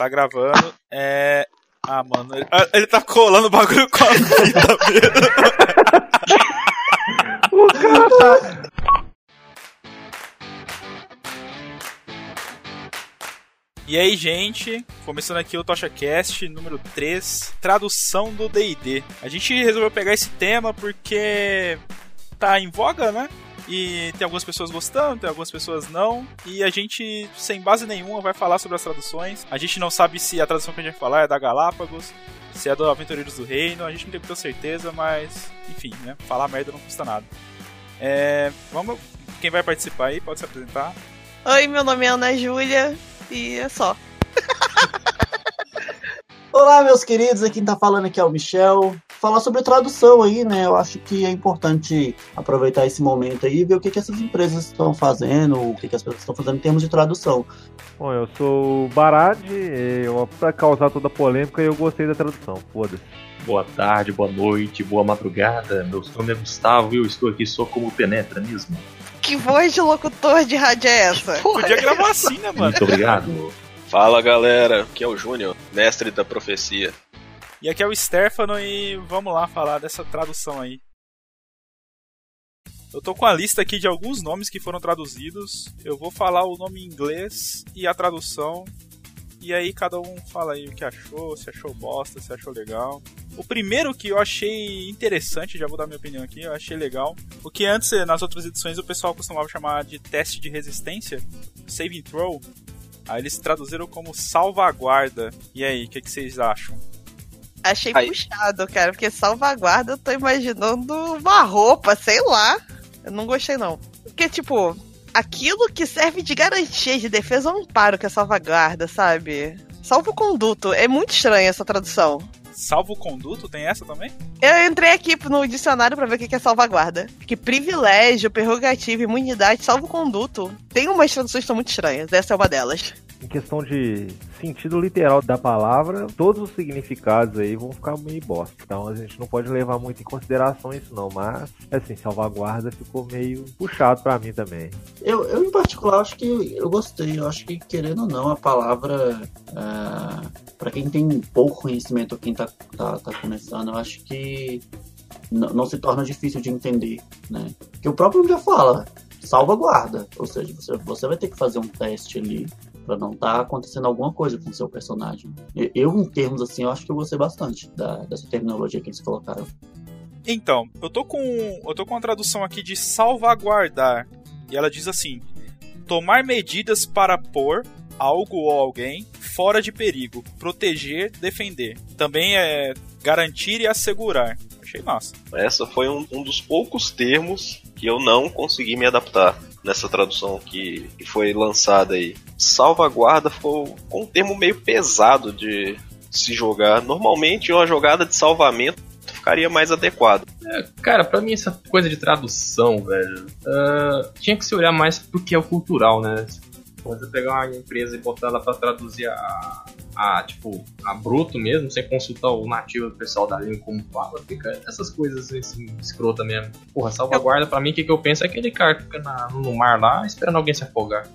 Tá gravando. É. Ah, mano, ele, ah, ele tá colando o bagulho com a fita mesmo. O cara. E aí, gente, começando aqui o TochaCast número 3, tradução do D&D. A gente resolveu pegar esse tema porque tá em voga, né? E tem algumas pessoas gostando, tem algumas pessoas não. E a gente, sem base nenhuma, vai falar sobre as traduções. A gente não sabe se a tradução que a gente vai falar é da Galápagos, se é do Aventureiros do Reino. A gente não tem muita certeza, mas enfim, né? Falar merda não custa nada. É, vamos. Quem vai participar aí pode se apresentar. Oi, meu nome é Ana Júlia e é só. Olá, meus queridos, aqui quem tá falando aqui é o Michel. Falar sobre tradução aí, né? Eu acho que é importante aproveitar esse momento aí e ver o que, que essas empresas estão fazendo, o que, que as pessoas estão fazendo em termos de tradução. Bom, eu sou o Barad, eu, pra causar toda a polêmica, eu gostei da tradução, foda-se. Boa tarde, boa noite, boa madrugada. Meu nome é Gustavo e eu estou aqui só como penetra mesmo. Que voz de locutor de rádio é essa? Podia gravar assim, né, mano? Muito obrigado. Fala galera, aqui é o Júnior, mestre da profecia. E aqui é o Stefano e vamos lá falar dessa tradução aí. Eu tô com a lista aqui de alguns nomes que foram traduzidos. Eu vou falar o nome em inglês e a tradução. E aí cada um fala aí o que achou, se achou bosta, se achou legal. O primeiro que eu achei interessante, já vou dar minha opinião aqui, eu achei legal. O que antes, nas outras edições, o pessoal costumava chamar de teste de resistência, saving throw. Aí eles traduziram como salvaguarda. E aí, o que, que vocês acham? Achei Aí. puxado, cara, porque salvaguarda eu tô imaginando uma roupa, sei lá. Eu não gostei, não. Porque, tipo, aquilo que serve de garantia de defesa ou amparo que é salvaguarda, sabe? Salvo conduto. É muito estranha essa tradução. Salvo conduto, tem essa também? Eu entrei aqui no dicionário pra ver o que que é salvaguarda. Que privilégio, prerrogativa, imunidade, salvo conduto. Tem umas traduções que são muito estranhas. Essa é uma delas. Em questão de sentido literal da palavra, todos os significados aí vão ficar meio bosta. Então a gente não pode levar muito em consideração isso não, mas assim, salvaguarda ficou meio puxado pra mim também. Eu, eu em particular, acho que eu gostei. Eu acho que, querendo ou não, a palavra, para quem tem pouco conhecimento, quem tá, tá, tá começando, eu acho que n- não se torna difícil de entender, né? Porque o próprio já fala, salvaguarda. Ou seja, você, você vai ter que fazer um teste ali pra não tá acontecendo alguma coisa com o seu personagem. Eu, em termos assim, eu acho que eu gostei bastante da, dessa terminologia que eles colocaram. Então, eu tô com eu tô com uma tradução aqui de salvaguardar. E ela diz assim: tomar medidas para pôr algo ou alguém fora de perigo, proteger, defender. Também é garantir e assegurar. Achei massa. Essa foi um, um dos poucos termos que eu não consegui me adaptar nessa tradução que, que foi lançada aí. Salvaguarda foi um termo meio pesado de se jogar. Normalmente uma jogada de salvamento ficaria mais adequado. Cara, pra mim essa coisa de tradução, velho, ah, tinha que se olhar mais pro que é o cultural, né? Você pegar uma empresa e botar ela pra traduzir a, a, tipo, a bruto mesmo, sem consultar o nativo do pessoal da língua como fala, fica essas coisas assim, escrota mesmo. Porra, salvaguarda pra mim, o que, que eu penso é aquele cara que fica na- no mar lá esperando alguém se afogar.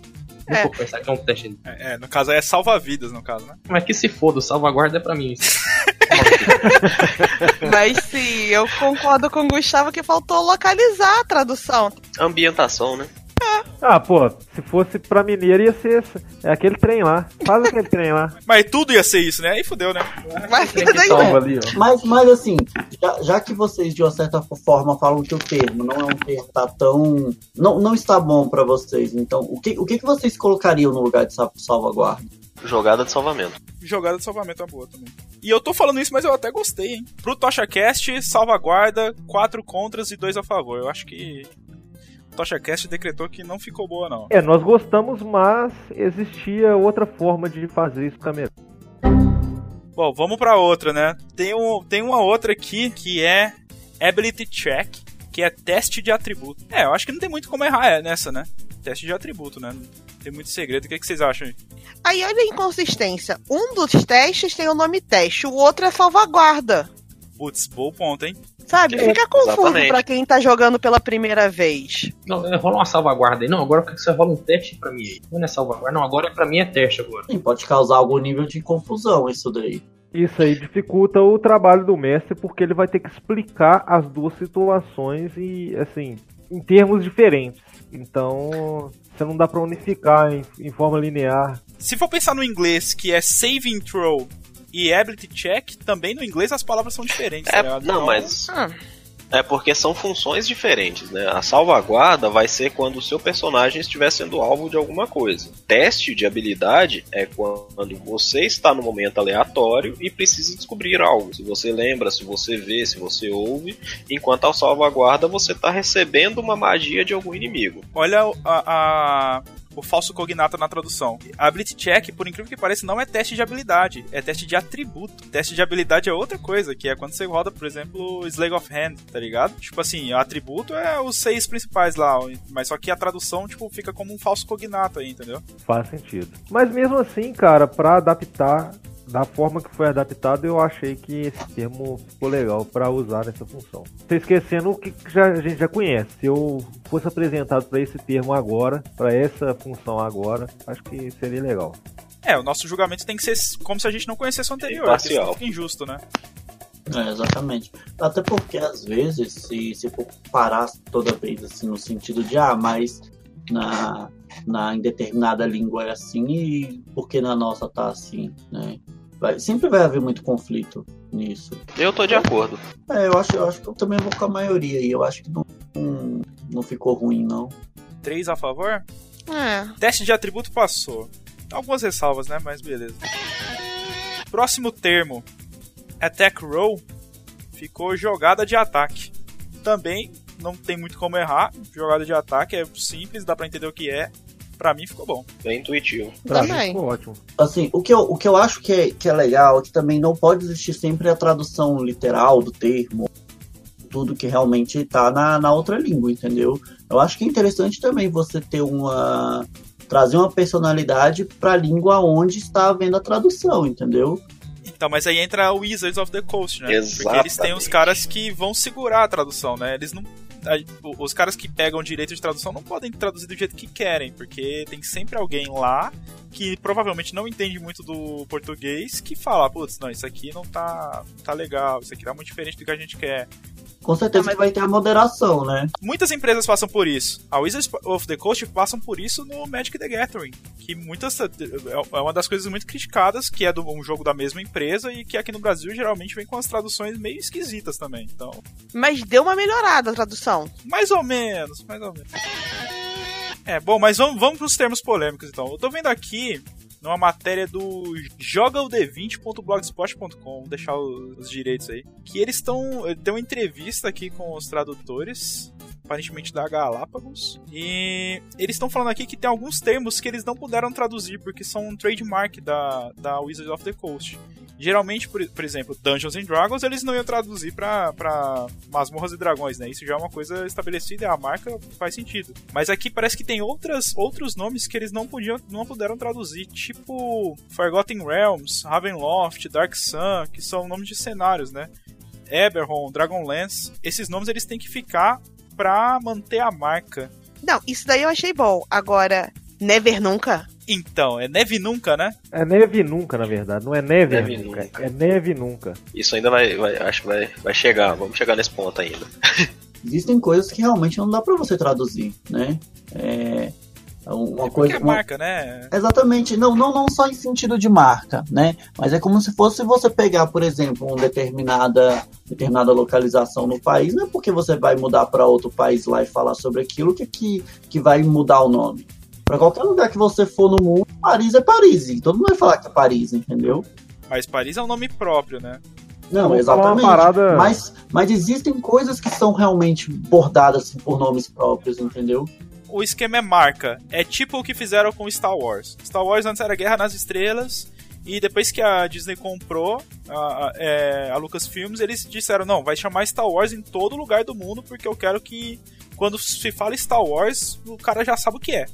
Não É. vou pensar que é um teste. É, é, no caso é salva-vidas, no caso, né? Mas que se foda, o salvaguarda é pra mim. Mas sim, eu concordo com o Gustavo que faltou localizar a tradução. Ambientação, né? Ah, pô, se fosse pra mineiro ia ser esse- é aquele trem lá. Faz aquele trem lá. Mas tudo ia ser isso, né? Aí fudeu, né? Mas daí- salva ali. Mas, mas assim, já, já que vocês de uma certa forma falam que o termo não é um termo que tá tão. Não, não está bom pra vocês, então o que, o que, que vocês colocariam no lugar de sa- salvaguarda? Jogada de salvamento. Jogada de salvamento é boa também. E eu tô falando isso, mas eu até gostei, hein? Pro TochaCast, salvaguarda, quatro contras e dois a favor. Eu acho que TochaCast decretou que não ficou boa, não. É, nós gostamos, mas existia outra forma de fazer isso também. Bom, vamos pra outra, né? Tem, um, tem uma outra aqui que é Ability Check, que é teste de atributo. É, eu acho que não tem muito como errar é, nessa, né? Teste de atributo, né? Não tem muito segredo. O que, que vocês acham aí? Aí olha a inconsistência. Um dos testes tem o nome teste, o outro é salvaguarda. Putz, bom ponto, hein? Sabe? É, Fica confuso exatamente. pra quem tá jogando pela primeira vez. Não, é, rola uma salvaguarda aí. Não, agora que você rola um teste pra mim aí. Não é salvaguarda, não, agora pra mim é teste agora. Sim, pode causar algum nível de confusão isso daí. Isso aí dificulta o trabalho do mestre porque ele vai ter que explicar as duas situações e assim, em termos diferentes. Então, você não dá pra unificar em, em forma linear. Se for pensar no inglês, que é saving throw e ability check, também no inglês as palavras são diferentes, tá É, ligado? não, Então, mas Ah. é porque são funções diferentes, né? A salvaguarda vai ser quando o seu personagem estiver sendo alvo de alguma coisa. Teste de habilidade é quando você está no momento aleatório e precisa descobrir algo. Se você lembra, se você vê, se você ouve, enquanto a salvaguarda você está recebendo uma magia de algum inimigo. Olha a, a- o falso cognato na tradução. A ability check, por incrível que pareça, não é teste de habilidade, é teste de atributo. Teste de habilidade é outra coisa, que é quando você roda, por exemplo, o Slag of Hand, tá ligado? Tipo assim, atributo é os seis principais lá, mas só que a tradução, tipo, fica como um falso cognato aí, entendeu? Faz sentido. Mas mesmo assim, cara, pra adaptar da forma que foi adaptado, eu achei que esse termo ficou legal pra usar nessa função. Tô esquecendo o que já- a gente já conhece. Se eu fosse apresentado pra esse termo agora, pra essa função agora, acho que seria legal. É, o nosso julgamento tem que ser como se a gente não conhecesse o anterior, porque senão fica injusto, né? É, exatamente. Até porque, às vezes, se, se for parar toda vez assim, no sentido de, ah, mas na, na, em determinada língua é assim e por que na nossa tá assim, né? Vai, sempre vai haver muito conflito nisso. Eu tô de acordo. É, eu acho, eu acho que eu também vou com a maioria e eu acho que não, não, não ficou ruim, não. Três a favor? É. Teste de atributo passou. Algumas ressalvas, né? Mas beleza. Próximo termo. Attack Roll. Ficou jogada de ataque. Também não tem muito como errar. Jogada de ataque é simples, dá pra entender o que é. Pra mim ficou bom. Bem intuitivo. Pra mim Também. ficou ótimo. Assim, o que eu, o que eu acho que é, que é legal é que também não pode existir sempre a tradução literal do termo, tudo que realmente tá na, na outra língua, entendeu? Eu acho que é interessante também você ter uma. trazer uma personalidade pra língua onde está havendo a tradução, entendeu? Então, mas aí entra o Wizards of the Coast, né? Porque eles Exatamente. têm os caras que vão segurar a tradução, né? Eles não. Os caras que pegam direito de tradução não podem traduzir do jeito que querem, porque tem sempre alguém lá que provavelmente não entende muito do português que fala, putz, não, isso aqui não tá, não tá legal, isso aqui tá muito diferente do que a gente quer. Com certeza Ah, mas- que vai ter a moderação, né? Muitas empresas passam por isso. A Wizards of the Coast passam por isso no Magic the Gathering, que muitas é é uma das coisas muito criticadas, que é do, um jogo da mesma empresa e que aqui no Brasil geralmente vem com as traduções meio esquisitas também. Então, Mas deu uma melhorada a tradução. mais ou menos, mais ou menos. É, bom, mas vamos, vamos pros termos polêmicos então. Eu tô vendo aqui numa matéria do jogaod20.blogspot.com, vou deixar os, os direitos aí, que eles estão. Tem uma entrevista aqui com os tradutores, aparentemente da Galápagos, e eles estão falando aqui que tem alguns termos que eles não puderam traduzir porque são um trademark da, da Wizards of the Coast. Geralmente, por, por exemplo, Dungeons and Dragons, eles não iam traduzir pra, pra Masmorras e Dragões, né? Isso já é uma coisa estabelecida e a marca faz sentido. Mas aqui parece que tem outras, outros nomes que eles não, podiam, não puderam traduzir, tipo Forgotten Realms, Ravenloft, Dark Sun, que são nomes de cenários, né? Eberron, Dragonlance, esses nomes eles têm que ficar pra manter a marca. Não, isso daí eu achei bom. Agora, Never Nunca? Então, é neve nunca, né? É neve nunca, na verdade. Não é neve, Neve nunca. nunca. É neve nunca. Isso ainda vai, vai- acho que vai, vai chegar. Vamos chegar nesse ponto ainda. Existem coisas que realmente não dá pra você traduzir, né? É. Uma Porque coisa. é uma- marca, né? Exatamente, não, não, não só em sentido de marca, né? Mas é como se fosse você pegar, por exemplo, uma determinada, determinada localização no país, não é porque você vai mudar para outro país lá e falar sobre aquilo que, que, que vai mudar o nome. Para qualquer lugar que você for no mundo, Paris é Paris. E todo mundo vai falar que é Paris, entendeu? Mas Paris é um nome próprio, né? Não, exatamente. parada- Mas, mas existem coisas que são realmente bordadas assim, por nomes próprios, entendeu? o esquema é marca. É tipo o que fizeram com Star Wars. Star Wars antes era Guerra nas Estrelas. E depois que a Disney comprou a, a, é, a Lucasfilms, eles disseram: não, vai chamar Star Wars em todo lugar do mundo, porque eu quero que quando se fala Star Wars, o cara já sabe o que é.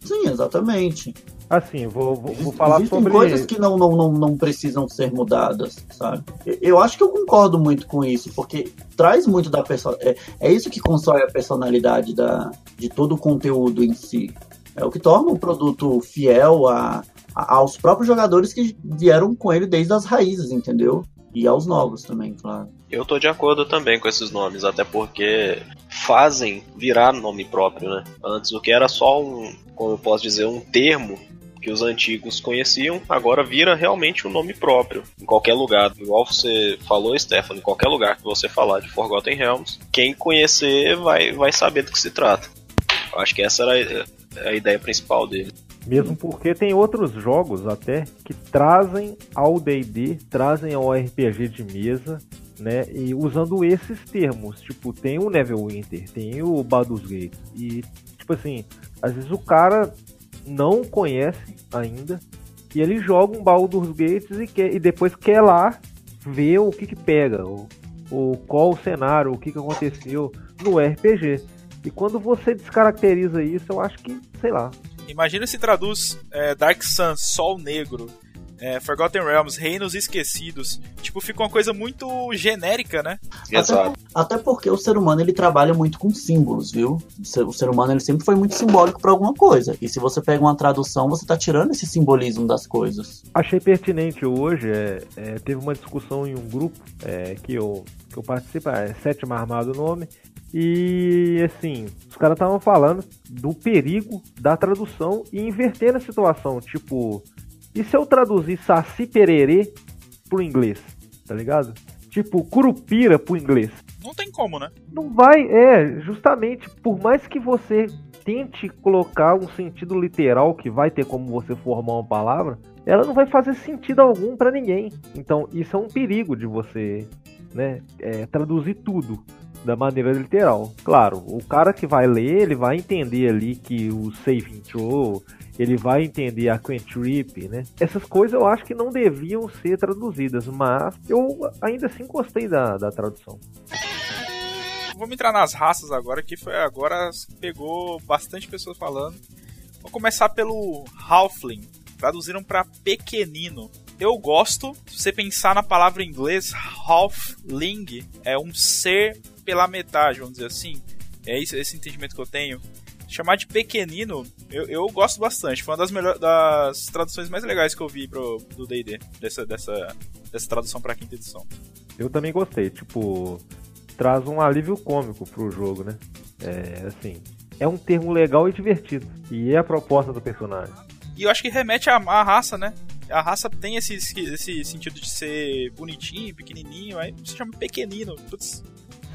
Sim, exatamente. Assim, vou, vou, vou falar Existem sobre. coisas que não, não, não, não precisam ser mudadas, sabe? Eu- acho que eu concordo muito com isso, porque traz muito da pessoa. É, é isso que constrói a personalidade da, de todo o conteúdo em si. É o que torna um produto fiel a, a- aos próprios jogadores que vieram com ele desde as raízes, entendeu? E aos novos também, claro. Eu tô de acordo também com esses nomes, até porque fazem virar nome próprio, né? Antes o que era só um, como eu posso dizer, um termo que os antigos conheciam, agora vira realmente um nome próprio em qualquer lugar. Igual você falou, Stefano, em qualquer lugar que você falar de Forgotten Realms, quem conhecer vai, vai saber do que se trata. Acho que essa era a ideia principal dele. Mesmo porque tem outros jogos até que trazem ao D&D, trazem ao RPG de mesa, né? E usando esses termos, tipo, tem o Neverwinter, tem o Baldur's Gate e tipo assim, às vezes o cara não conhece ainda e ele joga um Baldur's Gate e, quer, e depois quer lá ver o que que pega, o, o qual o cenário, o que que aconteceu no RPG. E quando você descaracteriza isso, eu acho que, sei lá, Imagina se traduz é, Dark Sun, Sol Negro, é, Forgotten Realms, Reinos Esquecidos. Tipo, fica uma coisa muito genérica, né? Exato. Até porque o ser humano ele trabalha muito com símbolos, viu? O ser, humano ele sempre foi muito simbólico para alguma coisa. E se você pega uma tradução, você tá tirando esse simbolismo das coisas. achei pertinente hoje. é, é, teve uma discussão em um grupo é, que, eu, que eu participo, é Sétima Armado o nome. E assim, os caras estavam falando do perigo da tradução e invertendo a situação. Tipo, e se eu traduzir Saci Pererê pro inglês? Tá ligado? Tipo, Curupira pro inglês. Não tem como, né? Não vai, é, justamente, por mais que você tente colocar um sentido literal que vai ter como você formar uma palavra, ela não vai fazer sentido algum pra ninguém. Então, isso é um perigo de você, né, é, traduzir tudo da maneira literal. Claro, o cara que vai ler, ele vai entender ali que o saving throw, ele vai entender a cantrip, né? Essas coisas eu acho que não deviam ser traduzidas, mas eu ainda assim gostei da, da tradução. Vamos entrar nas raças agora, que foi agora pegou bastante pessoas falando. Vou começar pelo Halfling. Traduziram pra pequenino. Eu gosto, se você pensar na palavra em inglês, Halfling é um ser pela metade, vamos dizer assim. É isso, esse entendimento que eu tenho. Chamar de pequenino, eu, eu gosto bastante. Foi uma das, melhor, das traduções mais legais que eu vi pro, do D&D, dessa, dessa, dessa tradução pra quinta edição. Eu também gostei, tipo, traz um alívio cômico pro jogo, né? É, assim, é um termo legal e divertido. E é a proposta do personagem. E eu acho que remete à, à raça, né? A raça tem esse, esse sentido de ser bonitinho, pequenininho, aí se chama pequenino. Putz,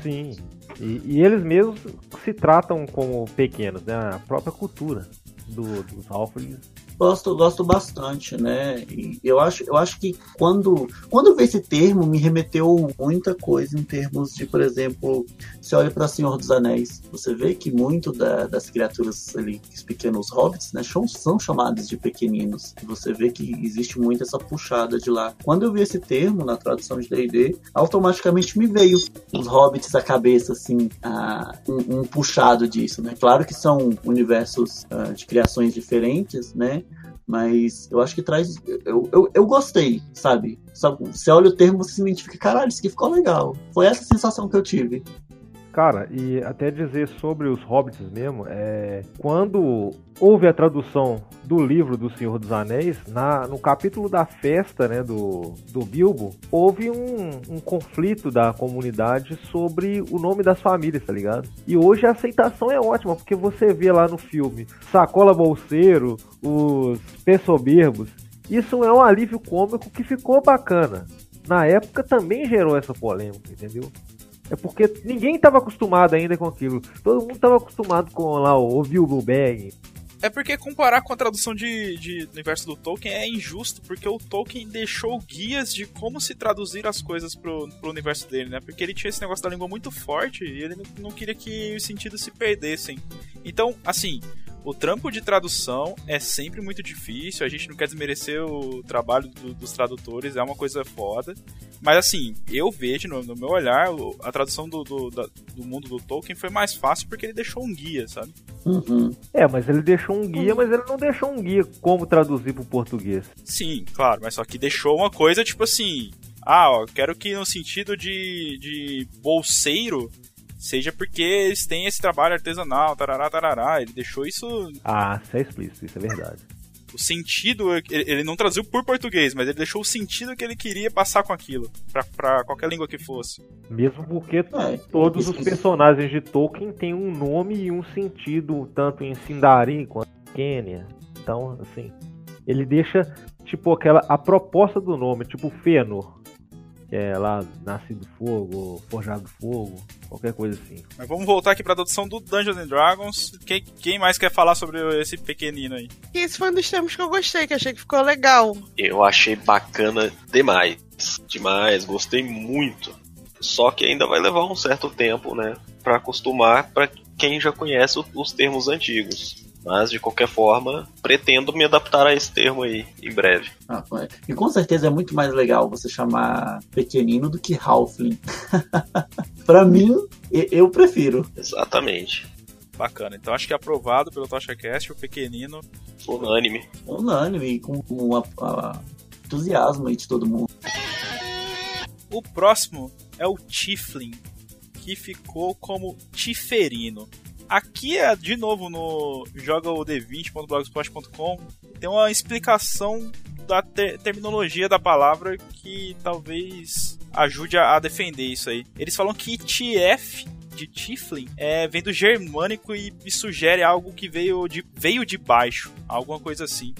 Sim. E, e eles mesmos se tratam como pequenos, né? A própria cultura do, dos Halflings. Gosto, gosto bastante, né? E eu acho, eu acho que quando, quando eu vi esse termo, me remeteu muita coisa em termos de, por exemplo, você olha para Senhor dos Anéis, você vê que muito da- das criaturas ali, os pequenos hobbits, né, são, são chamados de pequeninos. Você vê que existe muito essa puxada de lá. Quando eu vi esse termo na tradução de D&D, automaticamente me veio os hobbits à cabeça, assim, ah, um, um puxado disso, né? Claro que são universos ah, de criações diferentes, né? Mas eu acho que traz. Eu, eu, eu gostei, sabe? Você olha o termo, você se identifica, caralho, isso aqui ficou legal. Foi essa sensação que eu tive. Cara, e até dizer sobre os hobbits mesmo, é, quando houve a tradução do livro do Senhor dos Anéis, na, no capítulo da festa né, do, do Bilbo, houve um, um conflito da comunidade sobre o nome das famílias, tá ligado? E hoje a aceitação é ótima, porque você vê lá no filme Sacola Bolseiro, os Pés Soberbos, isso é um alívio cômico que ficou bacana. Na época também gerou essa polêmica, entendeu? É porque ninguém estava acostumado ainda com aquilo. Todo mundo estava acostumado com lá o Bilbo Bag. É porque comparar com a tradução de, de, do universo do Tolkien é injusto, porque o Tolkien deixou guias de como se traduzir as coisas pro, pro universo dele, né? Porque ele tinha esse negócio da língua muito forte e ele não, não queria que os sentidos se perdessem. Então, assim, o trampo de tradução é sempre muito difícil. A gente não quer desmerecer o trabalho do, dos tradutores, é uma coisa foda. Mas assim, eu vejo no, no meu olhar, a tradução do, do, da, do, mundo do Tolkien foi mais fácil porque ele deixou um guia, sabe? Uhum. É, mas ele deixou um guia, mas ele não deixou um guia como traduzir pro português. Sim, claro, mas só que deixou uma coisa tipo assim. Ah, ó, quero que no sentido de, de bolseiro seja porque eles têm esse trabalho artesanal, tarará, tarará. Ele deixou isso. Ah, isso é explícito, isso é verdade. O sentido, ele não traduziu por português, mas ele deixou o sentido que ele queria passar com aquilo, para qualquer língua que fosse. Mesmo porque é, todos os personagens de Tolkien têm um nome e um sentido, tanto em Sindarin quanto em Quênia. Então, assim, ele deixa, tipo, aquela. A proposta do nome, tipo Fëanor que é lá Nascido Fogo, Forjado Fogo, qualquer coisa assim. Mas vamos voltar aqui pra tradução do Dungeons and Dragons. Quem, quem mais quer falar sobre esse pequenino aí? Esse foi um dos termos que eu gostei, que achei que ficou legal. Eu achei bacana demais. Demais, gostei muito. Só que ainda vai levar um certo tempo, né? Pra acostumar para quem já conhece os termos antigos. Mas, de qualquer forma, pretendo me adaptar a esse termo aí em breve. Ah, é. e com certeza é muito mais legal você chamar pequenino do que Halfling. para mim, eu prefiro. Exatamente. Bacana. Então acho que é aprovado pelo TochaCast o pequenino. Unânime. Unânime, com, a entusiasmo aí de todo mundo. O próximo é o Tiflin, que ficou como Tiferino. Aqui, é, de novo, no joga o d20.blogspot.com, tem uma explicação da ter terminologia da palavra que talvez ajude a, a, defender isso aí. Eles falam que TF de Tiflin é, vem do germânico e, e sugere algo que veio de, veio de baixo, alguma coisa assim.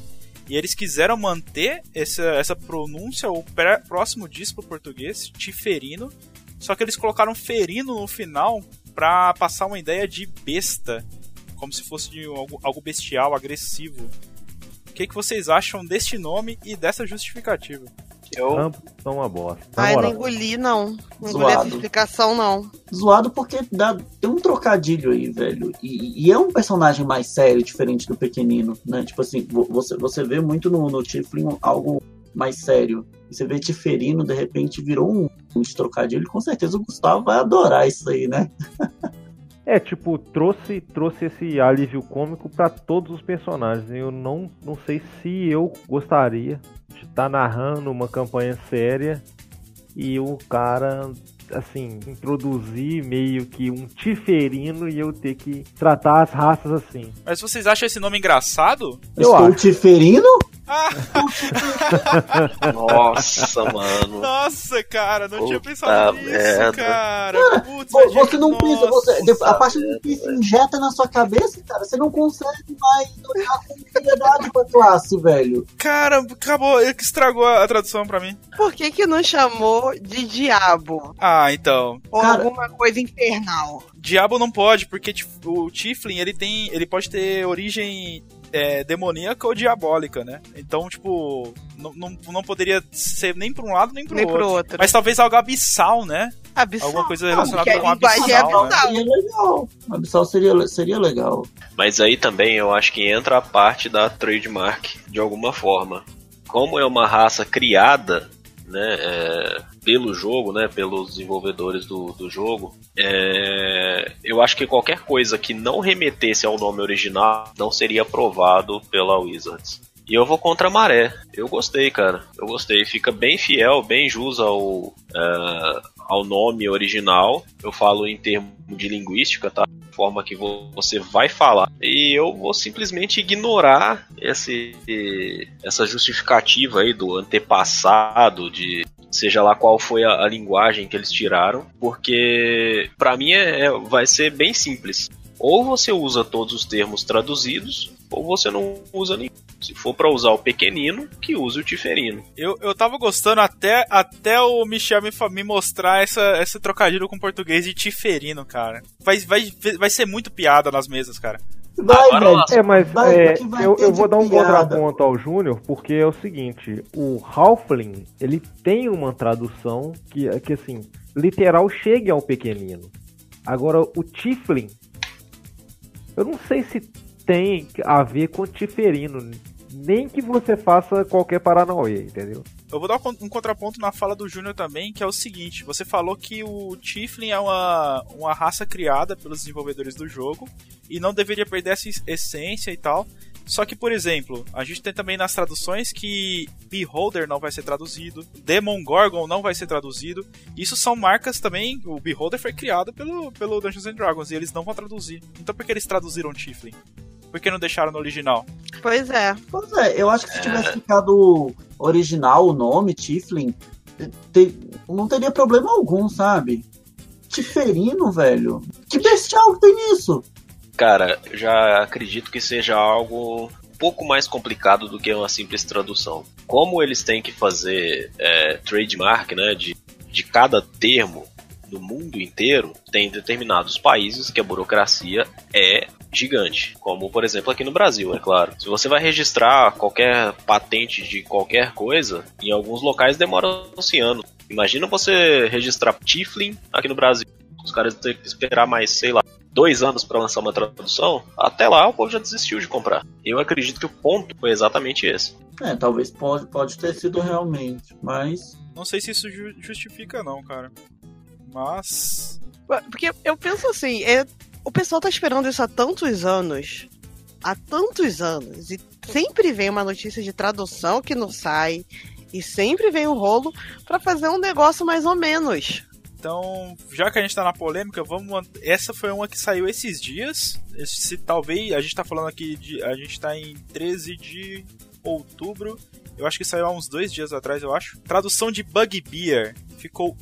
E eles quiseram manter essa, essa pronúncia, ou próximo disso pro português, tiferino, só que eles colocaram ferino no final para passar uma ideia de besta, como se fosse de algo, algo bestial, agressivo. O que, que vocês acham deste nome e dessa justificativa? Eu... Ambos são uma bosta. Ai, não engoli, não. Não engoli essa explicação, não. Zoado porque dá, tem um trocadilho aí, velho. E, e, é um personagem mais sério, diferente do pequenino, né? Tipo assim, você, você vê muito no, no Tiflin algo mais sério. E você vê Tiferino, de repente, virou um, um trocadilho. Com certeza o Gustavo vai adorar isso aí, né? É, tipo, trouxe, trouxe esse alívio cômico para todos os personagens. Eu não, não sei se eu gostaria de estar tá narrando uma campanha séria e o cara, assim, introduzir meio que um tiferino e eu ter que tratar as raças assim. Mas vocês acham esse nome engraçado? Eu Estou acho. tiferino? Nossa, mano. Nossa, cara, não Puta tinha pensado nisso, merda. cara. cara Putz, você não pensa, você, a partir do que se injeta na sua cabeça, cara, você não consegue mais olhar com seriedade pra classe, velho. Cara, acabou, ele que estragou a tradução pra mim. Por que que não chamou de diabo? Ah, então. Ou cara, alguma coisa infernal? Diabo não pode, porque tipo, o Tiflin, ele tem, ele pode ter origem é, demoníaca ou diabólica, né? Então, tipo, não, não, não poderia ser nem pra um lado nem pro, nem outro. pro outro. Mas talvez algo abissal, né? Abissal. Alguma coisa relacionada com abissal. É abissal. Né? Seria legal. Abissal seria, seria legal. Mas aí também eu acho que entra a parte da trademark de alguma forma. Como é uma raça criada né, é, pelo jogo, né, pelos desenvolvedores do, do jogo, é, eu acho que qualquer coisa que não remetesse ao nome original não seria aprovado pela Wizards. E eu vou contra a maré. Eu gostei, cara. Eu gostei. Fica bem fiel, bem jus ao, é, ao nome original. Eu falo em termos de linguística, tá? Forma que você vai falar. E eu vou simplesmente ignorar esse, essa justificativa aí do antepassado, de seja lá qual foi a, a linguagem que eles tiraram, porque para mim é, é, vai ser bem simples. Ou você usa todos os termos traduzidos, ou você não usa nenhum. Se for para usar o pequenino, que use o tiferino. Eu, eu tava gostando até, até o Michel me, me mostrar essa, essa trocadilho com português de tiferino, cara. Vai, vai, vai ser muito piada nas mesas, cara. Vai, velho. É, mas vai, é, eu, eu vou dar um contraponto ao Júnior, porque é o seguinte, o Halfling, ele tem uma tradução que, que assim, literal chega ao pequenino. Agora, o Tiflin, eu não sei se tem a ver com Tiferino. Nem que você faça qualquer Paranauê, entendeu? Eu vou dar um contraponto na fala do Júnior também, que é o seguinte: você falou que o Tiflin é uma, uma raça criada pelos desenvolvedores do jogo e não deveria perder essa essência e tal. Só que, por exemplo, a gente tem também nas traduções que Beholder não vai ser traduzido, Demon Gorgon não vai ser traduzido. Isso são marcas também. O Beholder foi criado pelo, pelo Dungeons and Dragons e eles não vão traduzir. Então por que eles traduziram Tiflin? Por que não deixaram no original? Pois é. Pois é, eu acho que se tivesse ficado original o nome, Tiflin, te- não teria problema algum, sabe? Tiferino, velho. Que bestial que tem nisso? Cara, já acredito que seja algo um pouco mais complicado do que uma simples tradução. Como eles têm que fazer é, trademark né, de, de cada termo no mundo inteiro, tem determinados países que a burocracia é gigante. Como, por exemplo, aqui no Brasil, é claro. Se você vai registrar qualquer patente de qualquer coisa, em alguns locais demora-se anos. Imagina você registrar Tiflin aqui no Brasil. Os caras têm que esperar mais, sei lá, dois anos para lançar uma tradução, até lá o povo já desistiu de comprar. Eu acredito que o ponto foi exatamente esse. É, talvez pode, pode ter sido realmente, mas. Não sei se isso ju- justifica, não, cara. Mas. Porque eu penso assim, é, o pessoal tá esperando isso há tantos anos. Há tantos anos. E sempre vem uma notícia de tradução que não sai. E sempre vem um rolo pra fazer um negócio mais ou menos. Então, já que a gente tá na polêmica, vamos. Essa foi uma que saiu esses dias. Se talvez. A gente tá falando aqui de. A gente tá em 13 de outubro. Eu acho que saiu há uns dois dias atrás, eu acho. Tradução de Bugbear. Ficou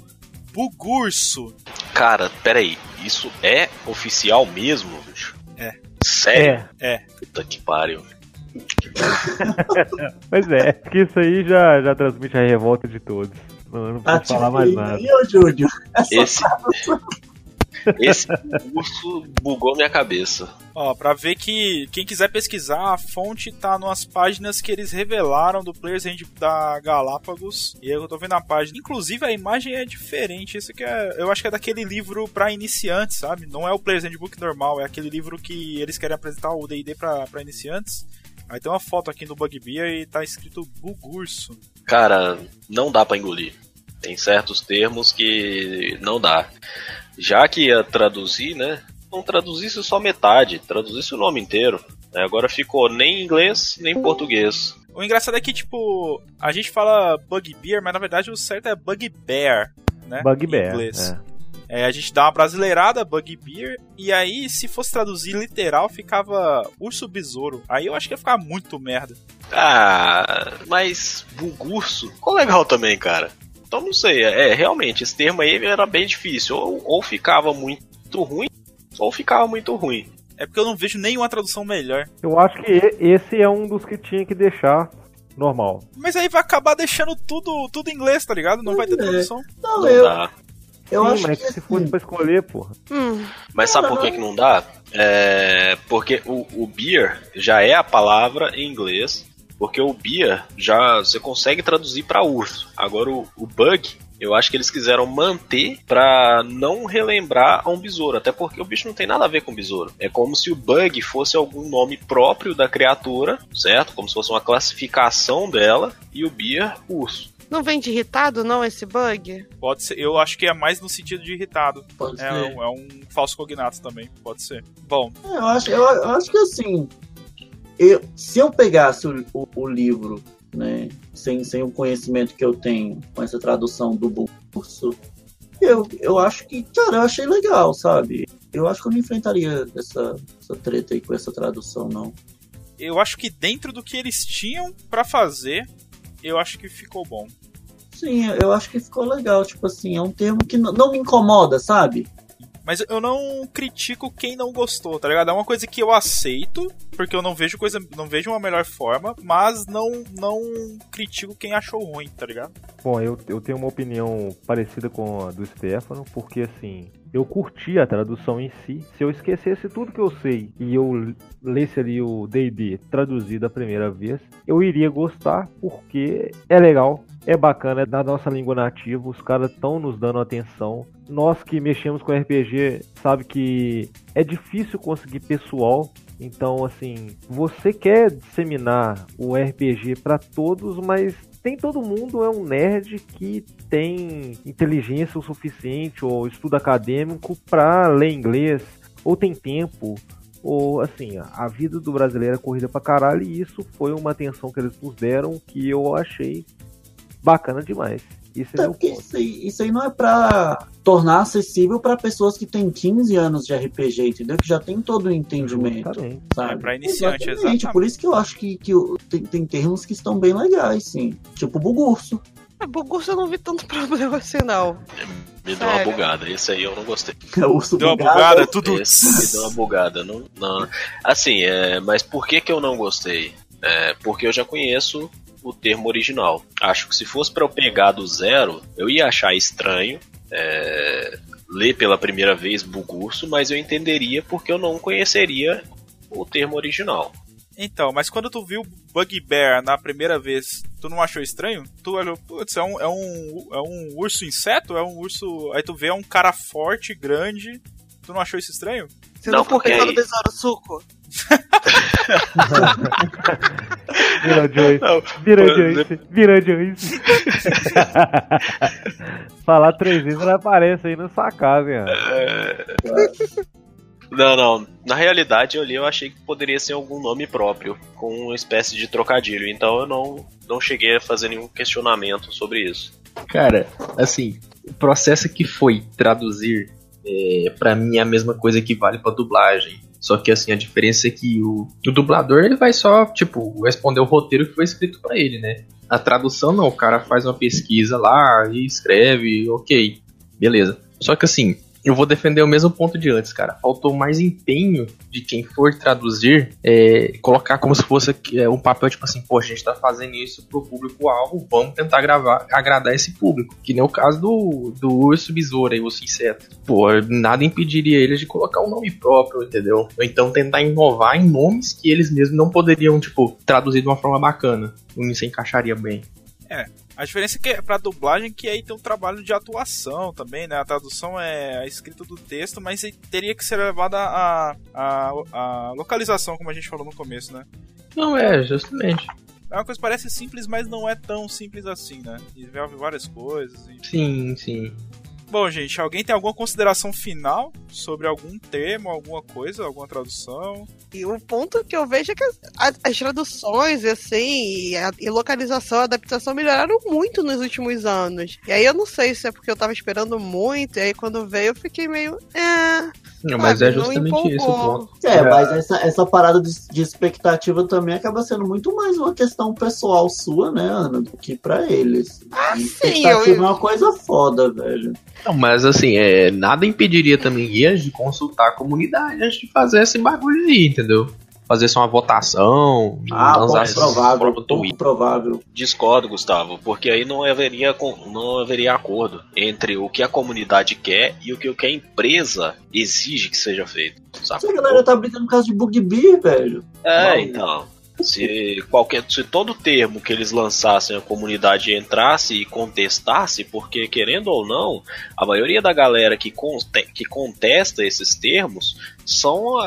Bugurso. Cara, peraí, isso é oficial mesmo, bicho? É. Sério? É. Puta que pariu. Pois é, que isso aí já, já transmite a revolta de todos. Não, eu não Ah, posso falar mais nada. aí, ô Júnior. Essa Esse. Esse curso bugou minha cabeça. Ó, pra ver que quem quiser pesquisar, a fonte tá nas páginas que eles revelaram do Players Hand da Galápagos. E eu tô vendo a página. Inclusive a imagem é diferente. Isso que é. Eu acho que é daquele livro pra iniciantes, sabe? Não é o Players Handbook normal, é aquele livro que eles querem apresentar o DD pra, pra iniciantes. Aí tem uma foto aqui no Bugbear e tá escrito Bugurso. Cara, não dá pra engolir. Tem certos termos que não dá. Já que ia traduzir, né? Não traduzisse só metade, traduzisse o nome inteiro. Aí Agora ficou nem em inglês, nem em português. O engraçado é que, tipo, a gente fala Bugbear, mas na verdade o certo é Bugbear, né? Em Bugbear. inglês. É. É, a gente dá uma brasileirada, Bugbear, e aí, se fosse traduzir literal, ficava Urso Besouro. Aí eu acho que ia ficar muito merda. Ah, mas bugurso ficou legal também, cara. Então não sei, é realmente, esse termo aí era bem difícil. Ou, ou ficava muito ruim, ou ficava muito ruim. É porque eu não vejo nenhuma tradução melhor. Eu acho que esse é um dos que tinha que deixar normal. Mas aí vai acabar deixando tudo, tudo em inglês, tá ligado? Não vai ter É. tradução. Não, Não eu, dá. eu Sim, acho mas que se fosse assim, pra escolher, porra. Hum, Mas sabe por que, que não dá? É porque o, o beer já é a palavra em inglês. Porque o beer já você consegue traduzir para urso. Agora o, o bug, eu acho que eles quiseram manter pra não relembrar a um besouro. Até porque o bicho não tem nada a ver com besouro. É como se o bug fosse algum nome próprio da criatura, certo? Como se fosse uma classificação dela. E o beer, urso. não vem de irritado, não, esse bug? Pode ser, eu acho que é mais no sentido de irritado. pode É ser. um, é um falso cognato também, pode ser. Bom, É, Eu acho, eu, eu acho que assim, eu, se eu pegasse o, o- o livro, né, sem, sem o conhecimento que eu tenho com essa tradução do curso, eu, eu acho que, cara, eu achei legal, sabe? Eu acho que eu não enfrentaria essa, essa treta aí com essa tradução, não. eu acho que dentro do que eles tinham pra fazer, eu acho que ficou bom. Sim, eu acho que ficou legal, tipo assim, é um termo que não me incomoda, sabe? Mas eu não critico quem não gostou, tá ligado? É uma coisa que eu aceito, porque eu não vejo coisa, não vejo uma melhor forma, mas não não critico quem achou ruim, tá ligado? Bom, eu, eu tenho uma opinião parecida com a do Stefano, porque assim, eu curti a tradução em si. Se eu esquecesse tudo que eu sei e eu lesse ali o D&D traduzido a primeira vez, eu iria gostar, porque é legal, é bacana, é da nossa língua nativa, os caras estão nos dando atenção. Nós que mexemos com RPG sabe que é difícil conseguir pessoal Então, assim, você quer disseminar o RPG para todos, mas nem todo mundo é um nerd que tem inteligência o suficiente ou estudo acadêmico para ler inglês, ou tem tempo, ou assim, a vida do brasileiro é corrida pra caralho, e isso foi uma atenção que eles nos deram que eu achei bacana demais. Isso é, é isso aí, isso aí não é pra tornar acessível para pessoas que têm 15 anos de RPG, entendeu? Que já tem todo o entendimento. Sabe? É pra iniciante, exatamente. exatamente. Por isso que eu acho que, que tem, tem termos que estão bem legais, sim. Tipo bugurso. A Bugurso eu não vi tanto problema assim, não. Me deu uma bugada. Esse aí eu não gostei. É urso Deu uma bugada, tudo. Esse me deu uma bugada. Não, não. Assim, é, mas por que, que eu não gostei? É, porque eu já conheço o termo original. Acho que se fosse pra eu pegar do zero, eu ia achar estranho. é, ler pela primeira vez Bugurso, mas eu entenderia porque eu não conheceria o termo original. Então, mas quando tu viu Bugbear na primeira vez, tu não achou estranho? Tu olhou, putz, é um, é um, é um urso inseto? É um urso. Aí tu vê é um cara forte, grande. Tu não achou isso estranho? Você Não, não, ficou pensando aí- no besouro suco? Vira Joyce. Não, Vira Joyce. Vira Joyce. Falar três vezes ela aparece aí na sua casa, hein? Não, não. Na realidade, eu li, eu achei que poderia ser algum nome próprio, com uma espécie de trocadilho. Então eu não, não cheguei a fazer nenhum questionamento sobre isso. Cara, assim, o processo que foi traduzir, é, para mim é a mesma coisa que vale pra dublagem. Só que assim, a diferença é que o, o dublador ele vai só, tipo, responder o roteiro que foi escrito pra ele, né? A tradução não, o cara faz uma pesquisa lá e escreve, ok, beleza. Só que assim, eu vou defender o mesmo ponto de antes, cara. Faltou mais empenho de quem for traduzir, é, colocar como se fosse é, um papel tipo assim, pô, a gente tá fazendo isso pro público-alvo, vamos tentar gravar, agradar esse público. Que nem o caso do, do urso besouro aí, o inseto. Pô, nada impediria eles de colocar um nome próprio, entendeu? Ou então tentar inovar em nomes que eles mesmos não poderiam, tipo, traduzir de uma forma bacana. Não se encaixaria bem. A diferença é que é pra dublagem que aí tem um trabalho de atuação também, né? A tradução é a escrita do texto, mas teria que ser levada a, a, a localização, como a gente falou no começo, né? Não, é, justamente. É uma coisa que parece simples, mas não é tão simples assim, né? Envolve várias coisas. E... Sim, sim. Bom, gente, alguém tem alguma consideração final sobre algum termo, alguma coisa, alguma tradução? E o ponto que eu vejo é que as, as- as traduções, assim, e, a, e localização, a adaptação melhoraram muito nos últimos anos. E aí eu não sei se é porque eu tava esperando muito, e aí quando veio eu fiquei meio. É, Não, mas é justamente isso o ponto. É, É. mas essa, essa parada de, de expectativa também acaba sendo muito mais uma questão pessoal sua, né, Ana, do que pra eles. Ah, E sim, expectativa eu- é uma coisa foda, velho. Não, mas assim, é, nada impediria também eles de consultar a comunidade antes de fazer esse bagulho aí, entendeu? Fazer só uma votação, Ah, pouco provável, pouco provável. Discordo, Gustavo, porque aí não haveria, não haveria acordo entre o que a comunidade quer e o que, o que a empresa exige que seja feito. Sabe? Essa galera tá brincando por causa de Bugbear, velho. É, Não. então. Se qualquer, se todo termo que eles lançassem a comunidade entrasse e contestasse, porque querendo ou não, a maioria da galera que, conte- que contesta esses termos são,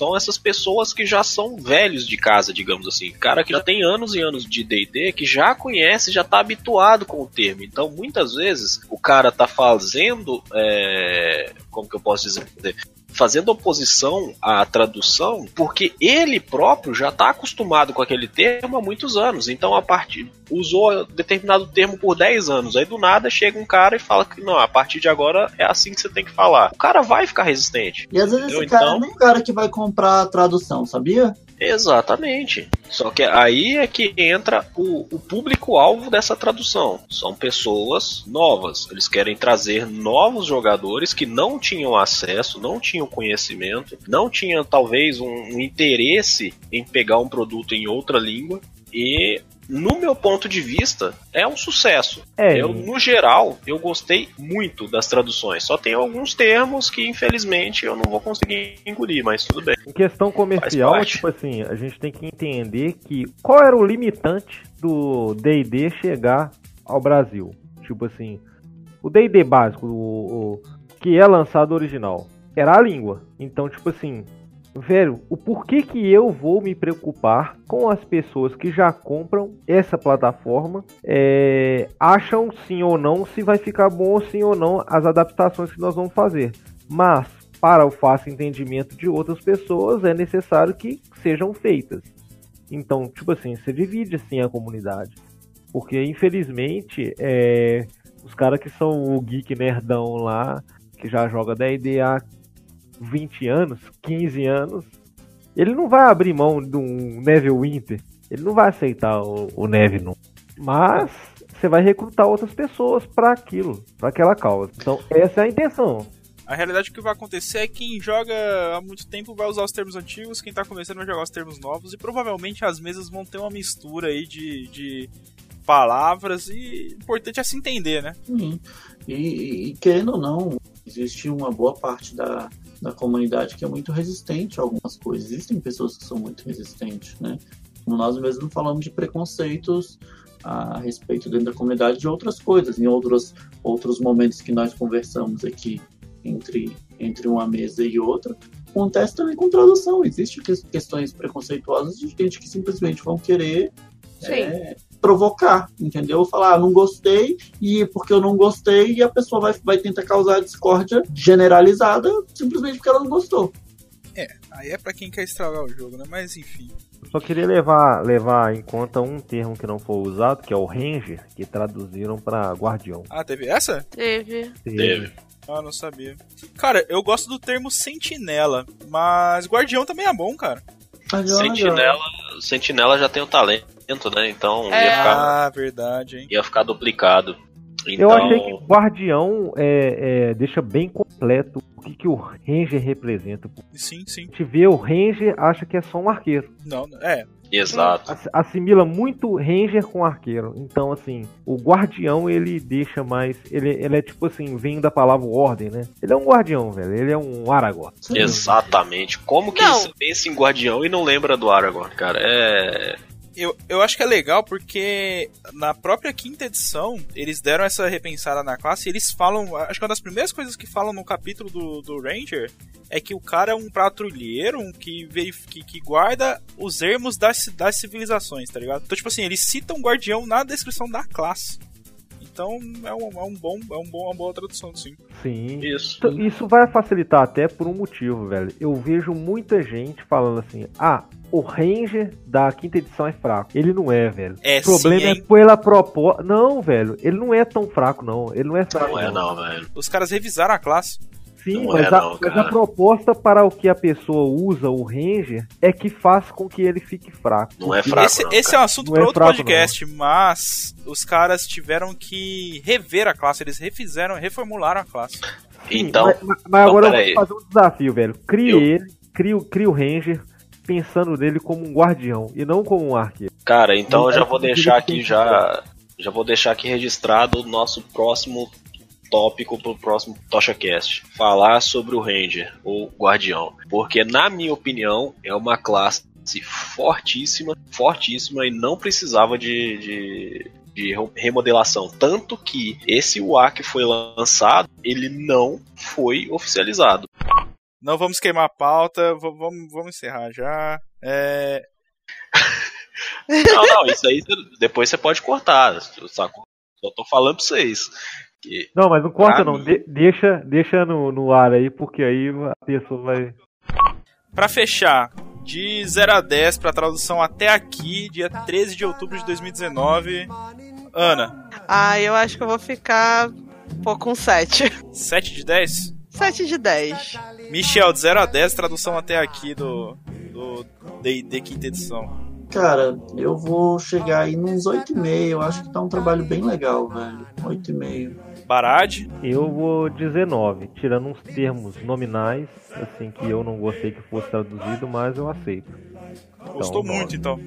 são essas pessoas que já são velhos de casa, digamos assim. Cara que já tem anos e anos de D&D, que já conhece, já tá habituado com o termo. Então, muitas vezes, o cara tá fazendo, é, como que eu posso dizer, fazendo oposição à tradução, porque ele próprio já está acostumado com aquele termo há muitos anos. Então, a partir usou determinado termo por 10 anos. Aí do nada chega um cara e fala que não, a partir de agora é assim que você tem que falar. O cara vai ficar resistente. E às vezes esse Entendeu? cara Então- não é um cara que vai comprar a tradução, sabia? Exatamente. Só que aí é que entra o, o público-alvo dessa tradução. São pessoas novas. Eles querem trazer novos jogadores que não tinham acesso, não tinham conhecimento, não tinham talvez um, um interesse em pegar um produto em outra língua. E, no meu ponto de vista, é um sucesso. É, Eu, no geral, eu gostei muito das traduções. Só tem alguns termos que, infelizmente, eu não vou conseguir engolir, mas tudo bem. Em questão comercial, tipo assim, a gente tem que entender que qual era o limitante do D&D chegar ao Brasil. Tipo assim, o D&D básico, o, o- que é lançado original, era a língua. Então, tipo assim, velho, o porquê que eu vou me preocupar com as pessoas que já compram essa plataforma, é, acham sim ou não se vai ficar bom sim ou não as adaptações que nós vamos fazer. Mas, para o fácil entendimento de outras pessoas, é necessário que sejam feitas. Então, tipo assim, você divide assim a comunidade. Porque, infelizmente, é, os caras que são o geek nerdão lá, que já joga D&D há 20 anos, 15 anos, ele não vai abrir mão de um Neve Winter. Ele não vai aceitar o, o Neve não. Mas você vai recrutar outras pessoas para aquilo, para aquela causa. Então, essa é a intenção. A realidade que vai acontecer é que quem joga há muito tempo vai usar os termos antigos, quem tá começando vai jogar os termos novos, e provavelmente as mesas vão ter uma mistura aí de, de palavras, e o importante é se entender, né? Sim. E, e, querendo ou não, existe uma boa parte da, da comunidade que é muito resistente a algumas coisas. Existem pessoas que são muito resistentes, né? Como nós mesmos falamos de preconceitos a respeito dentro da comunidade de outras coisas, em outros, outros momentos que nós conversamos aqui entre, entre uma mesa e outra. Acontece também com tradução. Existem questões preconceituosas de gente que simplesmente vão querer é, provocar, entendeu? Falar, ah, não gostei, e porque eu não gostei, e a pessoa vai, vai tentar causar discórdia generalizada simplesmente porque ela não gostou. É, aí é para quem quer estragar o jogo, né? Mas enfim. Só queria levar, levar em conta um termo que não foi usado, que é o Ranger, que traduziram para Guardião. Ah, teve essa? Teve. Teve. Teve. Ah, não sabia. Cara, eu gosto do termo sentinela, mas guardião também é bom, cara. Sentinela, Sentinela já tem o talento, né? Então É. ia, ficar, Ah, verdade, hein? ia ficar duplicado. Eu Então, achei que o Guardião é, é, deixa bem completo o que, que o Ranger representa. Sim, sim. A gente vê o Ranger, acha que é só um arqueiro. Não, é. exato. Ass- Assimila muito Ranger com arqueiro. Então, assim, o Guardião ele deixa mais. Ele, ele é tipo assim, vem da palavra ordem, né? Ele é um Guardião, velho. Ele é um Aragorn. Exatamente. Como que Não. você pensa em Guardião e não lembra do Aragorn, cara? É. Eu, eu acho que é legal porque na própria quinta edição eles deram essa repensada na classe e eles falam. Acho que uma das primeiras coisas que falam no capítulo do, do Ranger é que o cara é um patrulheiro um que, que, que guarda os ermos das, das civilizações, tá ligado? Então, tipo assim, eles citam guardião na descrição da classe. Então é um, é um bom, é um bom, uma boa tradução, sim. Sim. Isso. Então, Isso vai facilitar até por um motivo, velho. Eu vejo muita gente falando assim: ah, o Ranger da quinta edição é fraco. Ele não é, velho. É o problema sim, é hein? pela proposta. Não, velho. Ele não é tão fraco, não. Ele não é fraco. Não é não, velho. Os caras revisaram a classe. Sim, Não mas, é a, não, mas cara. a proposta para o que a pessoa usa o Ranger é que faz com que ele fique fraco. Não é fraco, esse não, esse é um assunto para é outro fraco, podcast, mas os caras tiveram que rever a classe, eles refizeram, reformularam a classe. Sim, Então, mas, mas- mas agora eu vou fazer um desafio, velho. Crie Eu- ele, crie, o- crie o Ranger pensando nele como um guardião e não como um arqueiro. Cara, então eu já Não, vou deixar que aqui já. Já vou deixar aqui registrado o nosso próximo tópico pro próximo TochaCast. Falar sobre o Ranger, ou Guardião. Porque, na minha opinião, é uma classe fortíssima, fortíssima e não precisava de, de, de remodelação. Tanto que esse UA que foi lançado, ele não foi oficializado. Não vamos queimar a pauta, vamos, vamos encerrar já. É, Não, não, isso aí depois você pode cortar, sacou? Só tô falando pra vocês. Que Não, mas não corta Pra não. mim. De- deixa deixa no, no ar aí, porque aí a pessoa vai. Pra fechar, de 0 a 10 pra tradução até aqui, dia 13 de outubro de 2019. Ana, Ah, eu acho que eu vou ficar pô, com 7. 7 de 10? 7 de 10. Michel, de 0 a 10, tradução até aqui do do D&D quinta edição. Cara, eu vou chegar aí nos 8,5. Eu acho que tá um trabalho bem legal, velho. 8,5. Barad, Eu vou 19, tirando uns termos nominais, assim, que eu não gostei que fosse traduzido, mas eu aceito. gostou Então, muito então.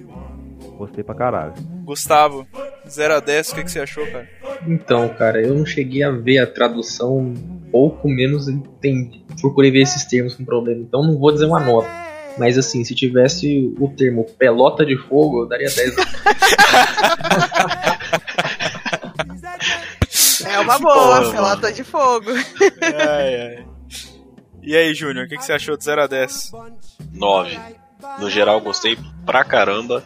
Gostei pra caralho. Gustavo, 0 a 10, o que, que você achou, cara? Então, cara, eu não cheguei a ver a tradução, pouco menos entendi. Procurei ver esses termos com problema, então não vou dizer uma nota. Mas assim, se tivesse o termo pelota de fogo, eu daria 10. É uma boa, Porra, pelota de fogo. Ai, ai. E aí, Júnior, o que, que você achou de 0 a 10? 9. No geral, gostei pra caramba.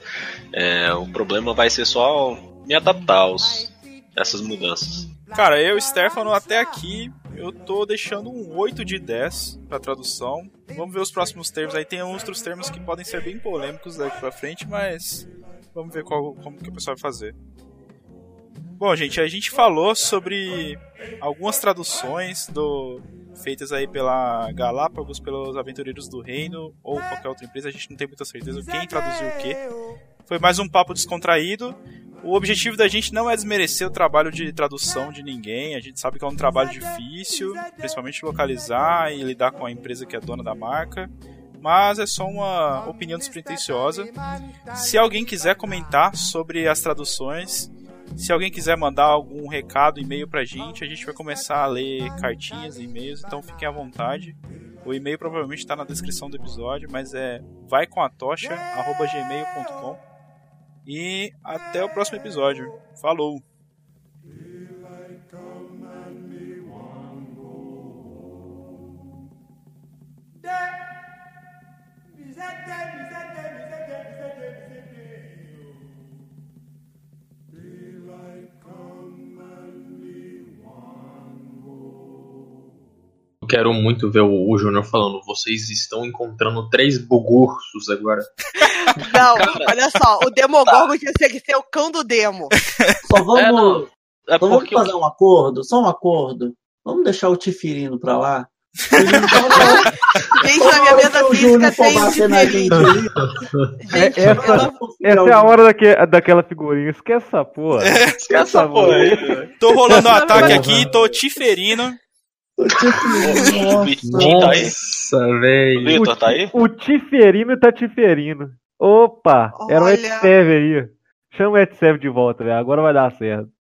É, o problema vai ser só me adaptar aos essas mudanças. Cara, eu, Stefano, até aqui eu tô deixando um 8 de 10 pra tradução. Vamos ver os próximos termos. Aí tem outros termos que podem ser bem polêmicos daqui pra frente, mas vamos ver qual, como que o pessoal vai fazer. Bom, gente, a gente falou sobre algumas traduções do feitas aí pela Galápagos, pelos Aventureiros do Reino ou qualquer outra empresa. A gente não tem muita certeza quem traduziu o quê. Foi mais um papo descontraído. O objetivo da gente não é desmerecer o trabalho de tradução de ninguém. A gente sabe que é um trabalho difícil, principalmente localizar e lidar com a empresa que é dona da marca. Mas é só uma opinião despretensiosa. Se alguém quiser comentar sobre as traduções, se alguém quiser mandar algum recado, e-mail pra gente, a gente vai começar a ler cartinhas e-mails, então fiquem à vontade. O e-mail provavelmente está na descrição do episódio, mas é vaicomatocha@gmail.com. E até o próximo episódio. Falou! Eu quero muito ver o, o Júnior falando. Vocês estão encontrando três bugursos agora. Não, olha só, o Demogorgon tinha que ser o cão do Demo. Só vamos, É. É só vamos fazer um acordo, só um acordo. Vamos deixar o Tifirino pra lá. Gente, na minha mesa física tem o na gente Tiferino. Gente, essa- ela- Essa é a hora daque, daquela figurinha. Esquece essa porra. Esquece essa porra aí. Tô rolando um ataque aqui, tô te Nossa, O velho. Vitor tá aí? O Tiferino tá Tiferino. Opa, era o Olha. Ed aí. Chama o Ed de volta, velho. Agora vai dar certo.